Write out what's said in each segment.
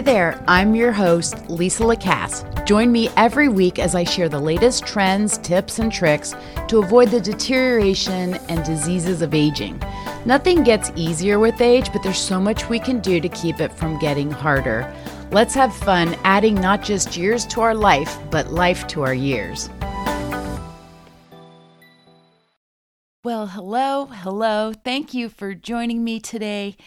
Hi there, I'm your host, Lisa Lacasse. Join me every week as I share the latest trends, tips, and tricks to avoid the deterioration and diseases of aging. Nothing gets easier with age, but there's so much we can do to keep it from getting harder. Let's have fun adding not just years to our life, but life to our years. Well, hello, hello. Thank you for joining me today.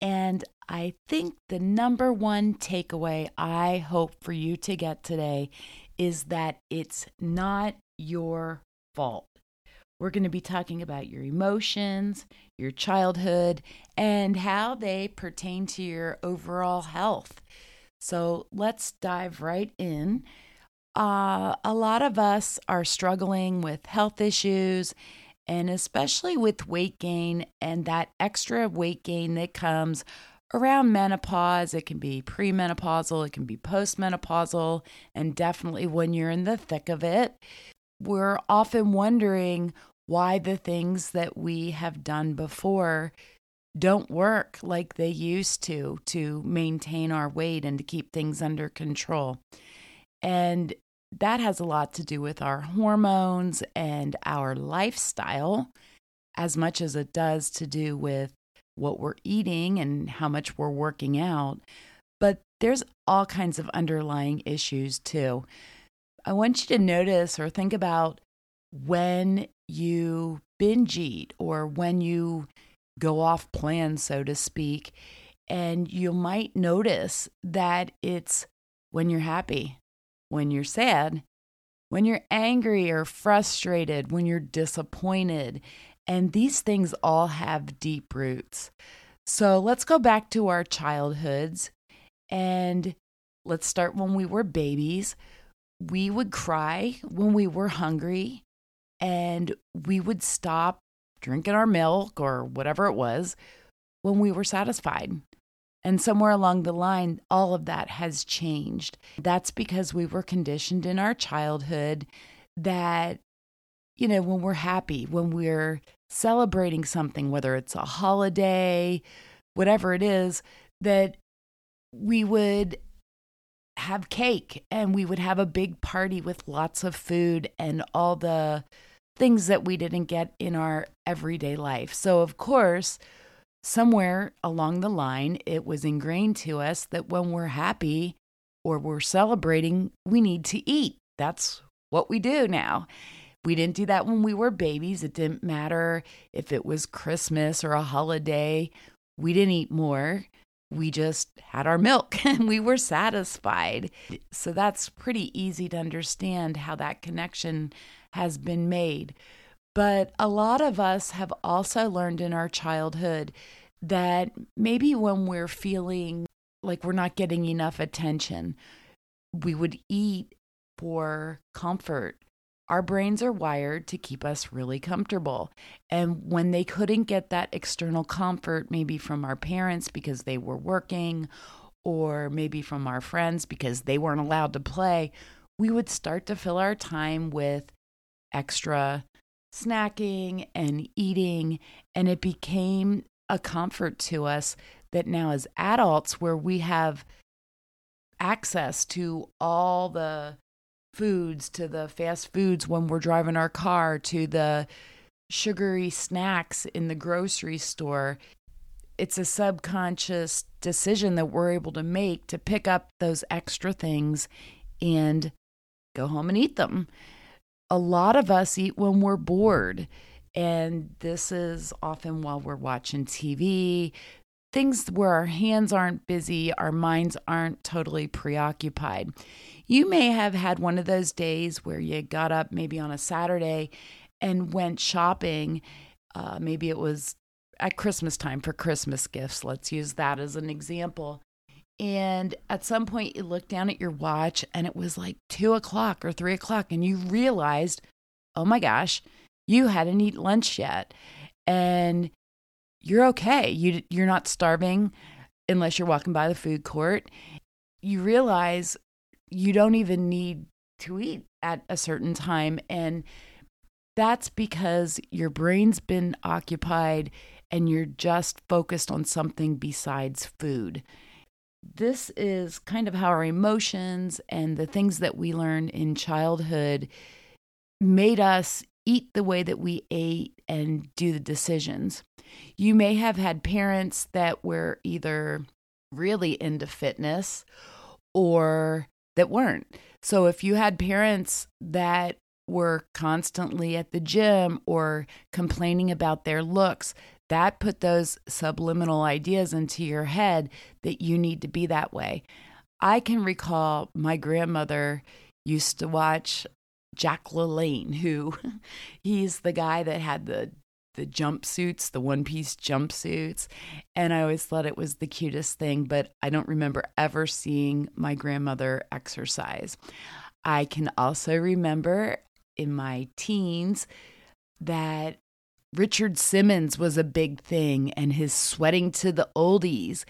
And I think the number one takeaway I hope for you to get today is that it's not your fault. We're going to be talking about your emotions, your childhood, and how they pertain to your overall health. So let's dive right in. Uh, a lot of us are struggling with health issues and especially with weight gain and that extra weight gain that comes around menopause. It can be premenopausal, it can be postmenopausal, and definitely when you're in the thick of it. We're often wondering why the things that we have done before don't work like they used to to maintain our weight and to keep things under control. And that has a lot to do with our hormones and our lifestyle as much as it does to do with what we're eating and how much we're working out. But there's all kinds of underlying issues too. I want you to notice or think about when you binge eat or when you go off plan, so to speak. And you might notice that it's when you're happy when you're sad, when you're angry or frustrated, when you're disappointed. And these things all have deep roots. So let's go back to our childhoods and let's start when we were babies. We would cry when we were hungry and we would stop drinking our milk or whatever it was when we were satisfied. And somewhere along the line, all of that has changed. That's because we were conditioned in our childhood that, you know, when we're happy, when we're celebrating something, whether it's a holiday, whatever it is, that we would have cake and we would have a big party with lots of food and all the things that we didn't get in our everyday life. So, of course, somewhere along the line, it was ingrained to us that when we're happy or we're celebrating, we need to eat. That's what we do now. We didn't do that when we were babies. It didn't matter if it was Christmas or a holiday. We didn't eat more. We just had our milk and we were satisfied. So that's pretty easy to understand how that connection has been made. But a lot of us have also learned in our childhood that maybe when we're feeling like we're not getting enough attention, we would eat for comfort. Our brains are wired to keep us really comfortable. And when they couldn't get that external comfort, maybe from our parents because they were working, or maybe from our friends because they weren't allowed to play, we would start to fill our time with extra snacking and eating, and it became a comfort to us that now, as adults, where we have access to all the foods, to the fast foods when we're driving our car, to the sugary snacks in the grocery store. It's a subconscious decision that we're able to make to pick up those extra things and go home and eat them a lot of us eat when we're bored. And this is often while we're watching TV, things where our hands aren't busy, our minds aren't totally preoccupied. You may have had one of those days where you got up maybe on a Saturday and went shopping. Uh, maybe it was at Christmas time for Christmas gifts. Let's use that as an example. And at some point, you looked down at your watch and it was like two o'clock or three o'clock, and you realized, oh my gosh, you hadn't eaten lunch yet. And you're okay. You, you're not starving unless you're walking by the food court. You realize you don't even need to eat at a certain time. And that's because your brain's been occupied and you're just focused on something besides food this is kind of how our emotions and the things that we learned in childhood made us eat the way that we ate and do the decisions. You may have had parents that were either really into fitness or that weren't. So if you had parents that were constantly at the gym or complaining about their looks, that put those subliminal ideas into your head that you need to be that way. I can recall my grandmother used to watch Jack LaLanne, who he's the guy that had the the jumpsuits, the one piece jumpsuits. And I always thought it was the cutest thing, but I don't remember ever seeing my grandmother exercise. I can also remember in my teens that Richard Simmons was a big thing and his sweating to the oldies.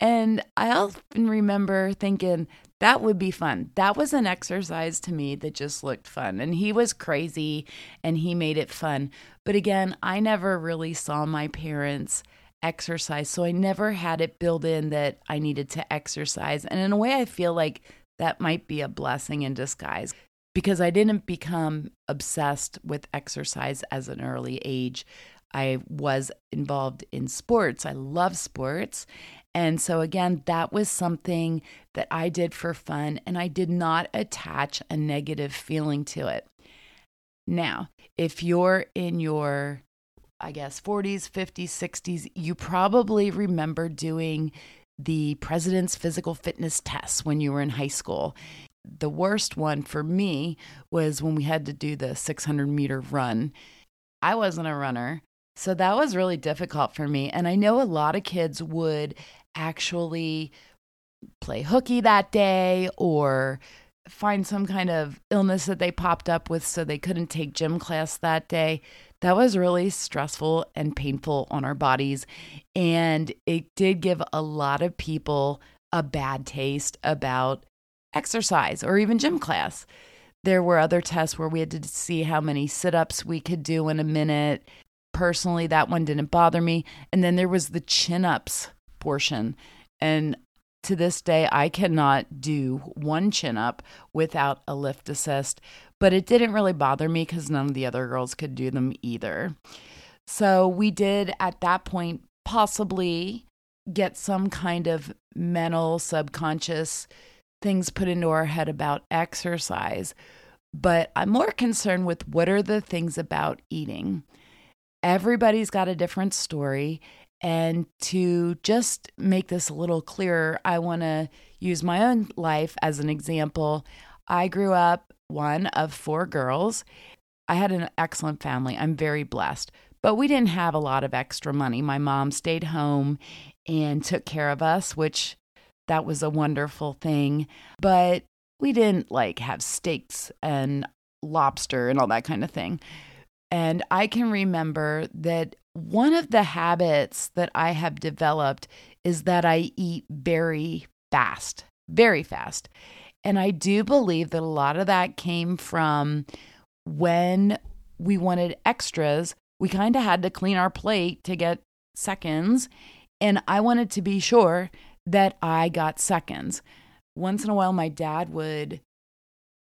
And I often remember thinking that would be fun. That was an exercise to me that just looked fun. And he was crazy and he made it fun. But again, I never really saw my parents exercise. So I never had it built in that I needed to exercise. And in a way, I feel like that might be a blessing in disguise because I didn't become obsessed with exercise as an early age. I was involved in sports. I love sports. And so, again, that was something that I did for fun, and I did not attach a negative feeling to it. Now, if you're in your, I guess, 40s, 50s, 60s, you probably remember doing the president's physical fitness tests when you were in high school the worst one for me was when we had to do the 600 meter run. I wasn't a runner, so that was really difficult for me. And I know a lot of kids would actually play hooky that day or find some kind of illness that they popped up with so they couldn't take gym class that day. That was really stressful and painful on our bodies. And it did give a lot of people a bad taste about exercise or even gym class. There were other tests where we had to see how many sit ups we could do in a minute. Personally, that one didn't bother me. And then there was the chin ups portion. And to this day, I cannot do one chin up without a lift assist, but it didn't really bother me because none of the other girls could do them either. So we did at that point possibly get some kind of mental subconscious things put into our head about exercise, but I'm more concerned with what are the things about eating. Everybody's got a different story. And to just make this a little clearer, I want to use my own life as an example. I grew up one of four girls. I had an excellent family. I'm very blessed, but we didn't have a lot of extra money. My mom stayed home and took care of us, which that was a wonderful thing. But we didn't like have steaks and lobster and all that kind of thing. And I can remember that one of the habits that I have developed is that I eat very fast, very fast. And I do believe that a lot of that came from when we wanted extras, we kind of had to clean our plate to get seconds. And I wanted to be sure that I got seconds. Once in a while, my dad would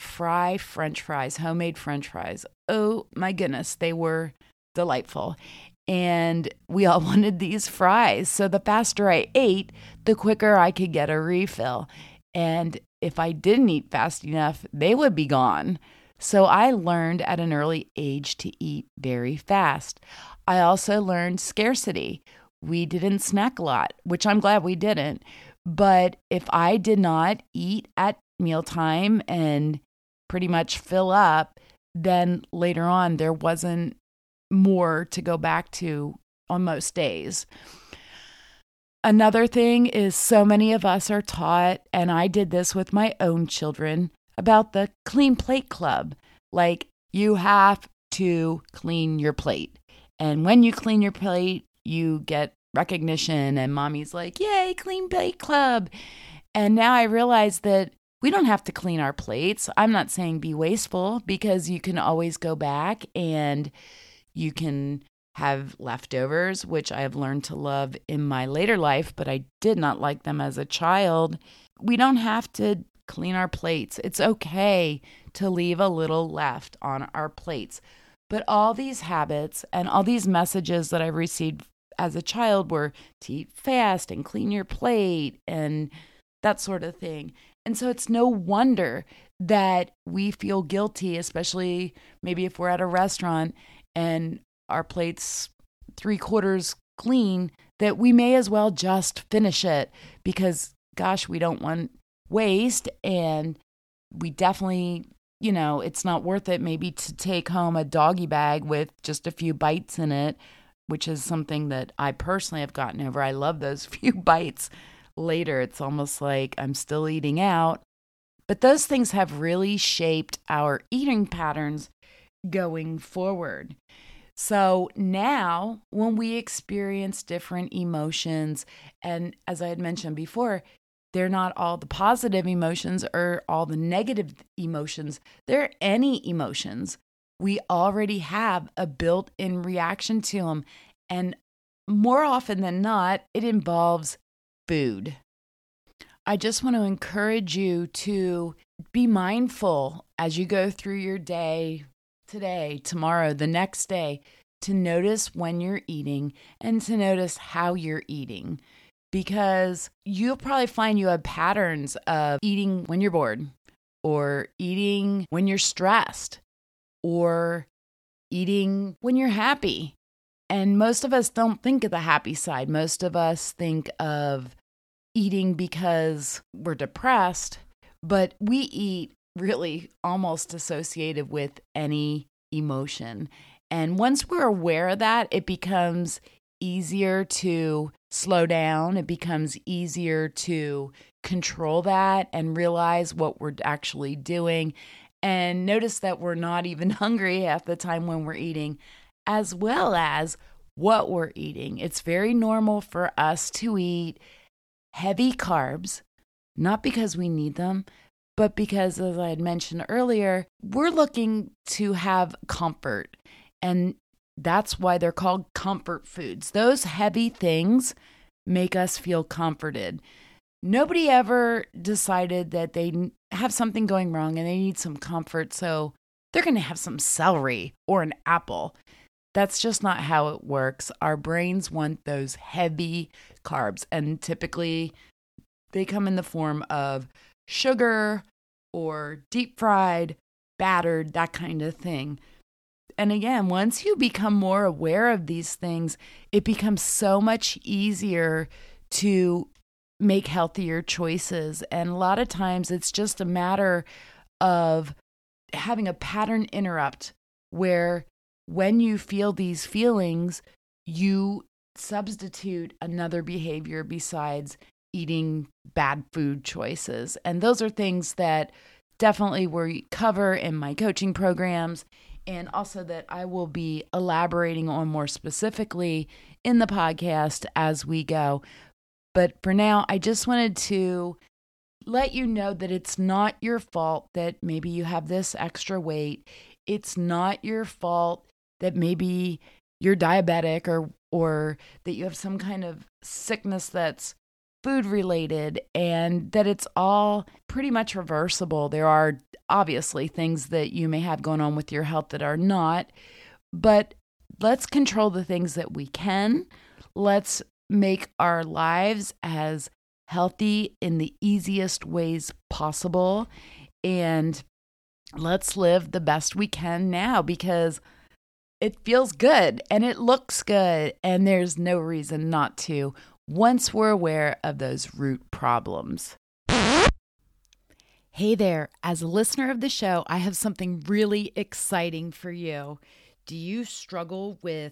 fry french fries, homemade french fries. Oh my goodness, they were delightful. And we all wanted these fries. So the faster I ate, the quicker I could get a refill. And if I didn't eat fast enough, they would be gone. So I learned at an early age to eat very fast. I also learned scarcity we didn't snack a lot, which I'm glad we didn't. But if I did not eat at mealtime and pretty much fill up, then later on there wasn't more to go back to on most days. Another thing is so many of us are taught, and I did this with my own children, about the clean plate club. Like, you have to clean your plate. And when you clean your plate, you get recognition and mommy's like, "Yay, clean plate club." And now I realize that we don't have to clean our plates. I'm not saying be wasteful because you can always go back and you can have leftovers, which I have learned to love in my later life, but I did not like them as a child. We don't have to clean our plates. It's okay to leave a little left on our plates. But all these habits and all these messages that I received as a child were to eat fast and clean your plate and that sort of thing. And so it's no wonder that we feel guilty, especially maybe if we're at a restaurant and our plates three quarters clean, that we may as well just finish it because, gosh, we don't want waste. And we definitely, you know, it's not worth it maybe to take home a doggy bag with just a few bites in it, which is something that I personally have gotten over. I love those few bites later. It's almost like I'm still eating out. But those things have really shaped our eating patterns going forward. So now, when we experience different emotions, and as I had mentioned before, they're not all the positive emotions or all the negative emotions, they're any emotions. We already have a built in reaction to them. And more often than not, it involves food. I just want to encourage you to be mindful as you go through your day, today, tomorrow, the next day, to notice when you're eating and to notice how you're eating. Because you'll probably find you have patterns of eating when you're bored, or eating when you're stressed, or eating when you're happy. And most of us don't think of the happy side. Most of us think of eating because we're depressed, but we eat really almost associated with any emotion. And once we're aware of that, it becomes easier to slow down. It becomes easier to control that and realize what we're actually doing and notice that we're not even hungry half the time when we're eating, as well as what we're eating. It's very normal for us to eat heavy carbs, not because we need them, but because, as I had mentioned earlier, we're looking to have comfort. And that's why they're called comfort foods. Those heavy things make us feel comforted. Nobody ever decided that they have something going wrong and they need some comfort. So they're going to have some celery or an apple. That's just not how it works. Our brains want those heavy carbs, and typically they come in the form of sugar or deep fried, battered, that kind of thing. And again, once you become more aware of these things, it becomes so much easier to make healthier choices. And a lot of times it's just a matter of having a pattern interrupt where when you feel these feelings, you substitute another behavior besides eating bad food choices. And those are things that definitely we cover in my coaching programs and also that I will be elaborating on more specifically in the podcast as we go. But for now, I just wanted to let you know that it's not your fault that maybe you have this extra weight. It's not your fault that maybe you're diabetic or or that you have some kind of sickness that's food related and that it's all pretty much reversible. There are obviously things that you may have going on with your health that are not, but let's control the things that we can. Let's make our lives as healthy in the easiest ways possible and let's live the best we can now because it feels good and it looks good and there's no reason not to once we're aware of those root problems. Hey there, as a listener of the show, I have something really exciting for you. Do you struggle with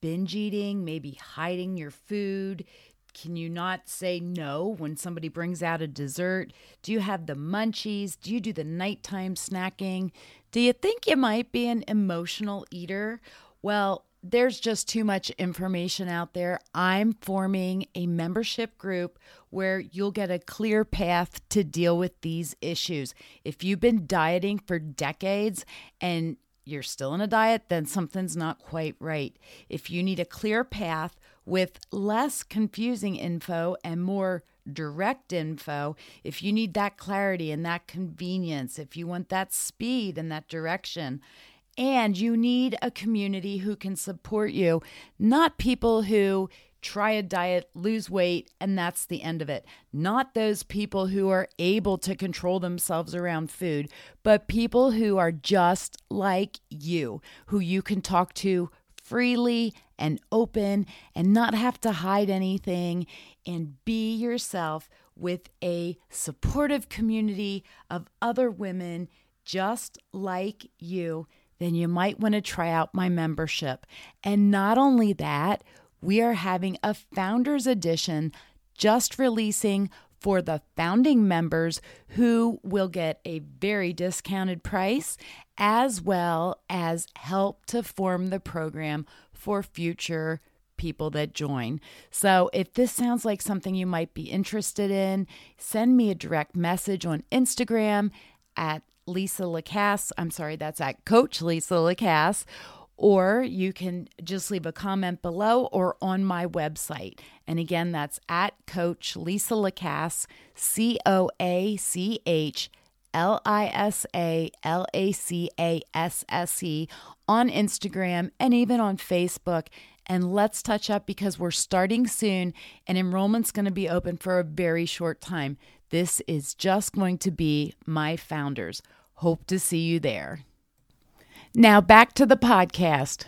binge eating, maybe hiding your food? Can you not say no when somebody brings out a dessert? Do you have the munchies? Do you do the nighttime snacking? Do you think you might be an emotional eater? Well, there's just too much information out there. I'm forming a membership group where you'll get a clear path to deal with these issues. If you've been dieting for decades and you're still in a diet, then something's not quite right. If you need a clear path with less confusing info and more direct info, if you need that clarity and that convenience, if you want that speed and that direction, and you need a community who can support you, not people who try a diet, lose weight, and that's the end of it. Not those people who are able to control themselves around food, but people who are just like you, who you can talk to freely and open and not have to hide anything and be yourself with a supportive community of other women just like you, then you might want to try out my membership. And not only that, we are having a founders edition just releasing for the founding members who will get a very discounted price as well as help to form the program for future people that join. So, if this sounds like something you might be interested in, send me a direct message on Instagram at Lisa Lacasse. I'm sorry, that's at Coach Lisa Lacasse. Or you can just leave a comment below or on my website. And again, that's at Coach Lisa Lacasse, C O A C H L I S A L A C A S S E on Instagram and even on Facebook. And let's touch up because we're starting soon and enrollment's going to be open for a very short time. This is just going to be my founders. Hope to see you there. Now, back to the podcast.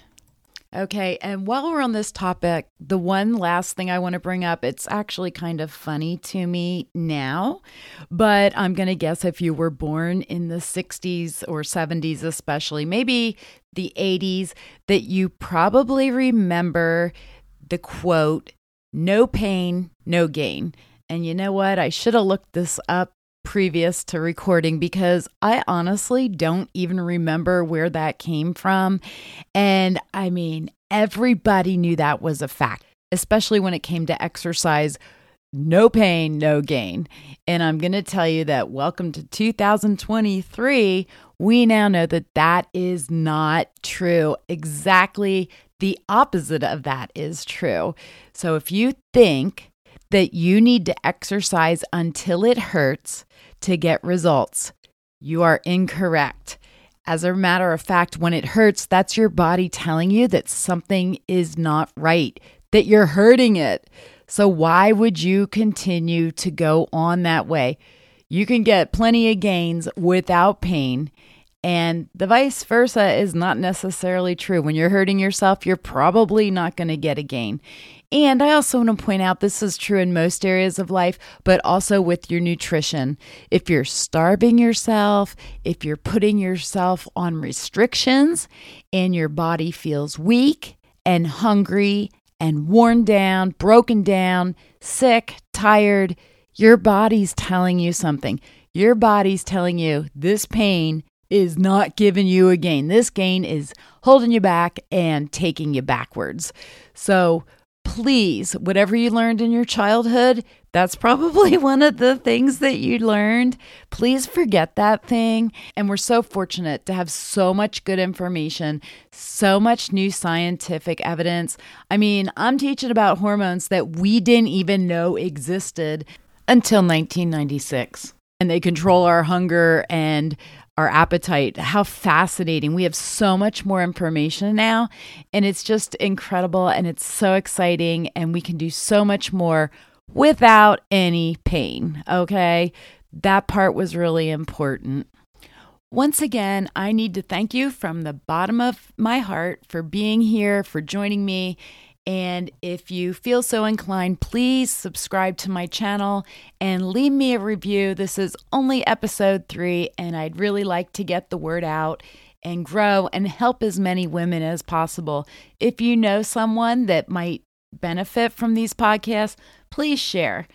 Okay, and while we're on this topic, the one last thing I want to bring up, it's actually kind of funny to me now, but I'm going to guess if you were born in the 60s or 70s, especially, maybe the 80s, that you probably remember the quote, no pain, no gain. And you know what? I should have looked this up previous to recording because I honestly don't even remember where that came from. And I mean, everybody knew that was a fact, especially when it came to exercise. No pain, no gain. And I'm going to tell you that welcome to 2023. We now know that that is not true. Exactly the opposite of that is true. So if you think that you need to exercise until it hurts to get results. You are incorrect. As a matter of fact, when it hurts, that's your body telling you that something is not right, that you're hurting it. So, why would you continue to go on that way? You can get plenty of gains without pain. And the vice versa is not necessarily true. When you're hurting yourself, you're probably not going to get a gain. And I also want to point out this is true in most areas of life, but also with your nutrition. If you're starving yourself, if you're putting yourself on restrictions and your body feels weak and hungry and worn down, broken down, sick, tired, your body's telling you something. Your body's telling you this pain is not giving you a gain. This gain is holding you back and taking you backwards. So, please, whatever you learned in your childhood, that's probably one of the things that you learned. Please forget that thing. And we're so fortunate to have so much good information, so much new scientific evidence. I mean, I'm teaching about hormones that we didn't even know existed until 1996. And they control our hunger and our appetite. How fascinating. We have so much more information now, and it's just incredible and it's so exciting, and we can do so much more without any pain. Okay. That part was really important. Once again, I need to thank you from the bottom of my heart for being here, for joining me, and if you feel so inclined, please subscribe to my channel and leave me a review. This is only episode three, and I'd really like to get the word out and grow and help as many women as possible. If you know someone that might benefit from these podcasts, please share.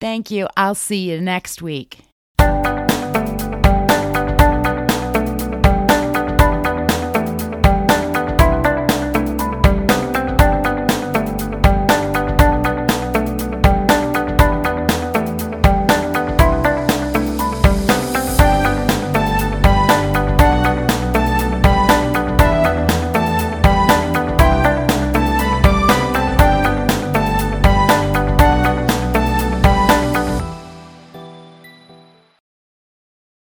Thank you. I'll see you next week.